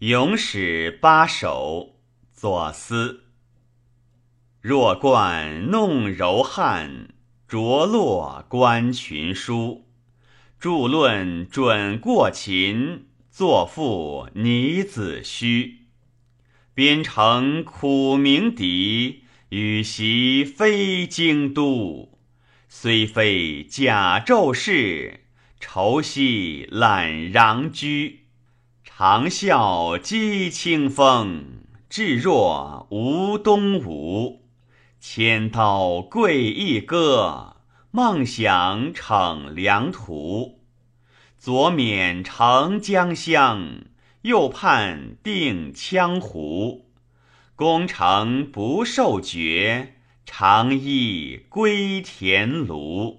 咏史八首左思。若冠弄柔汉，着落观群书。著论准过秦，作赋拟子虚。边城苦鸣笛，羽檄飞京都。虽非甲胄士，愁系懒攘居。长啸击清风，至若无东吴。千刀贵一戈，梦想逞良图。左冕成江乡，右盼定羌胡。功成不受爵，长揖归田庐。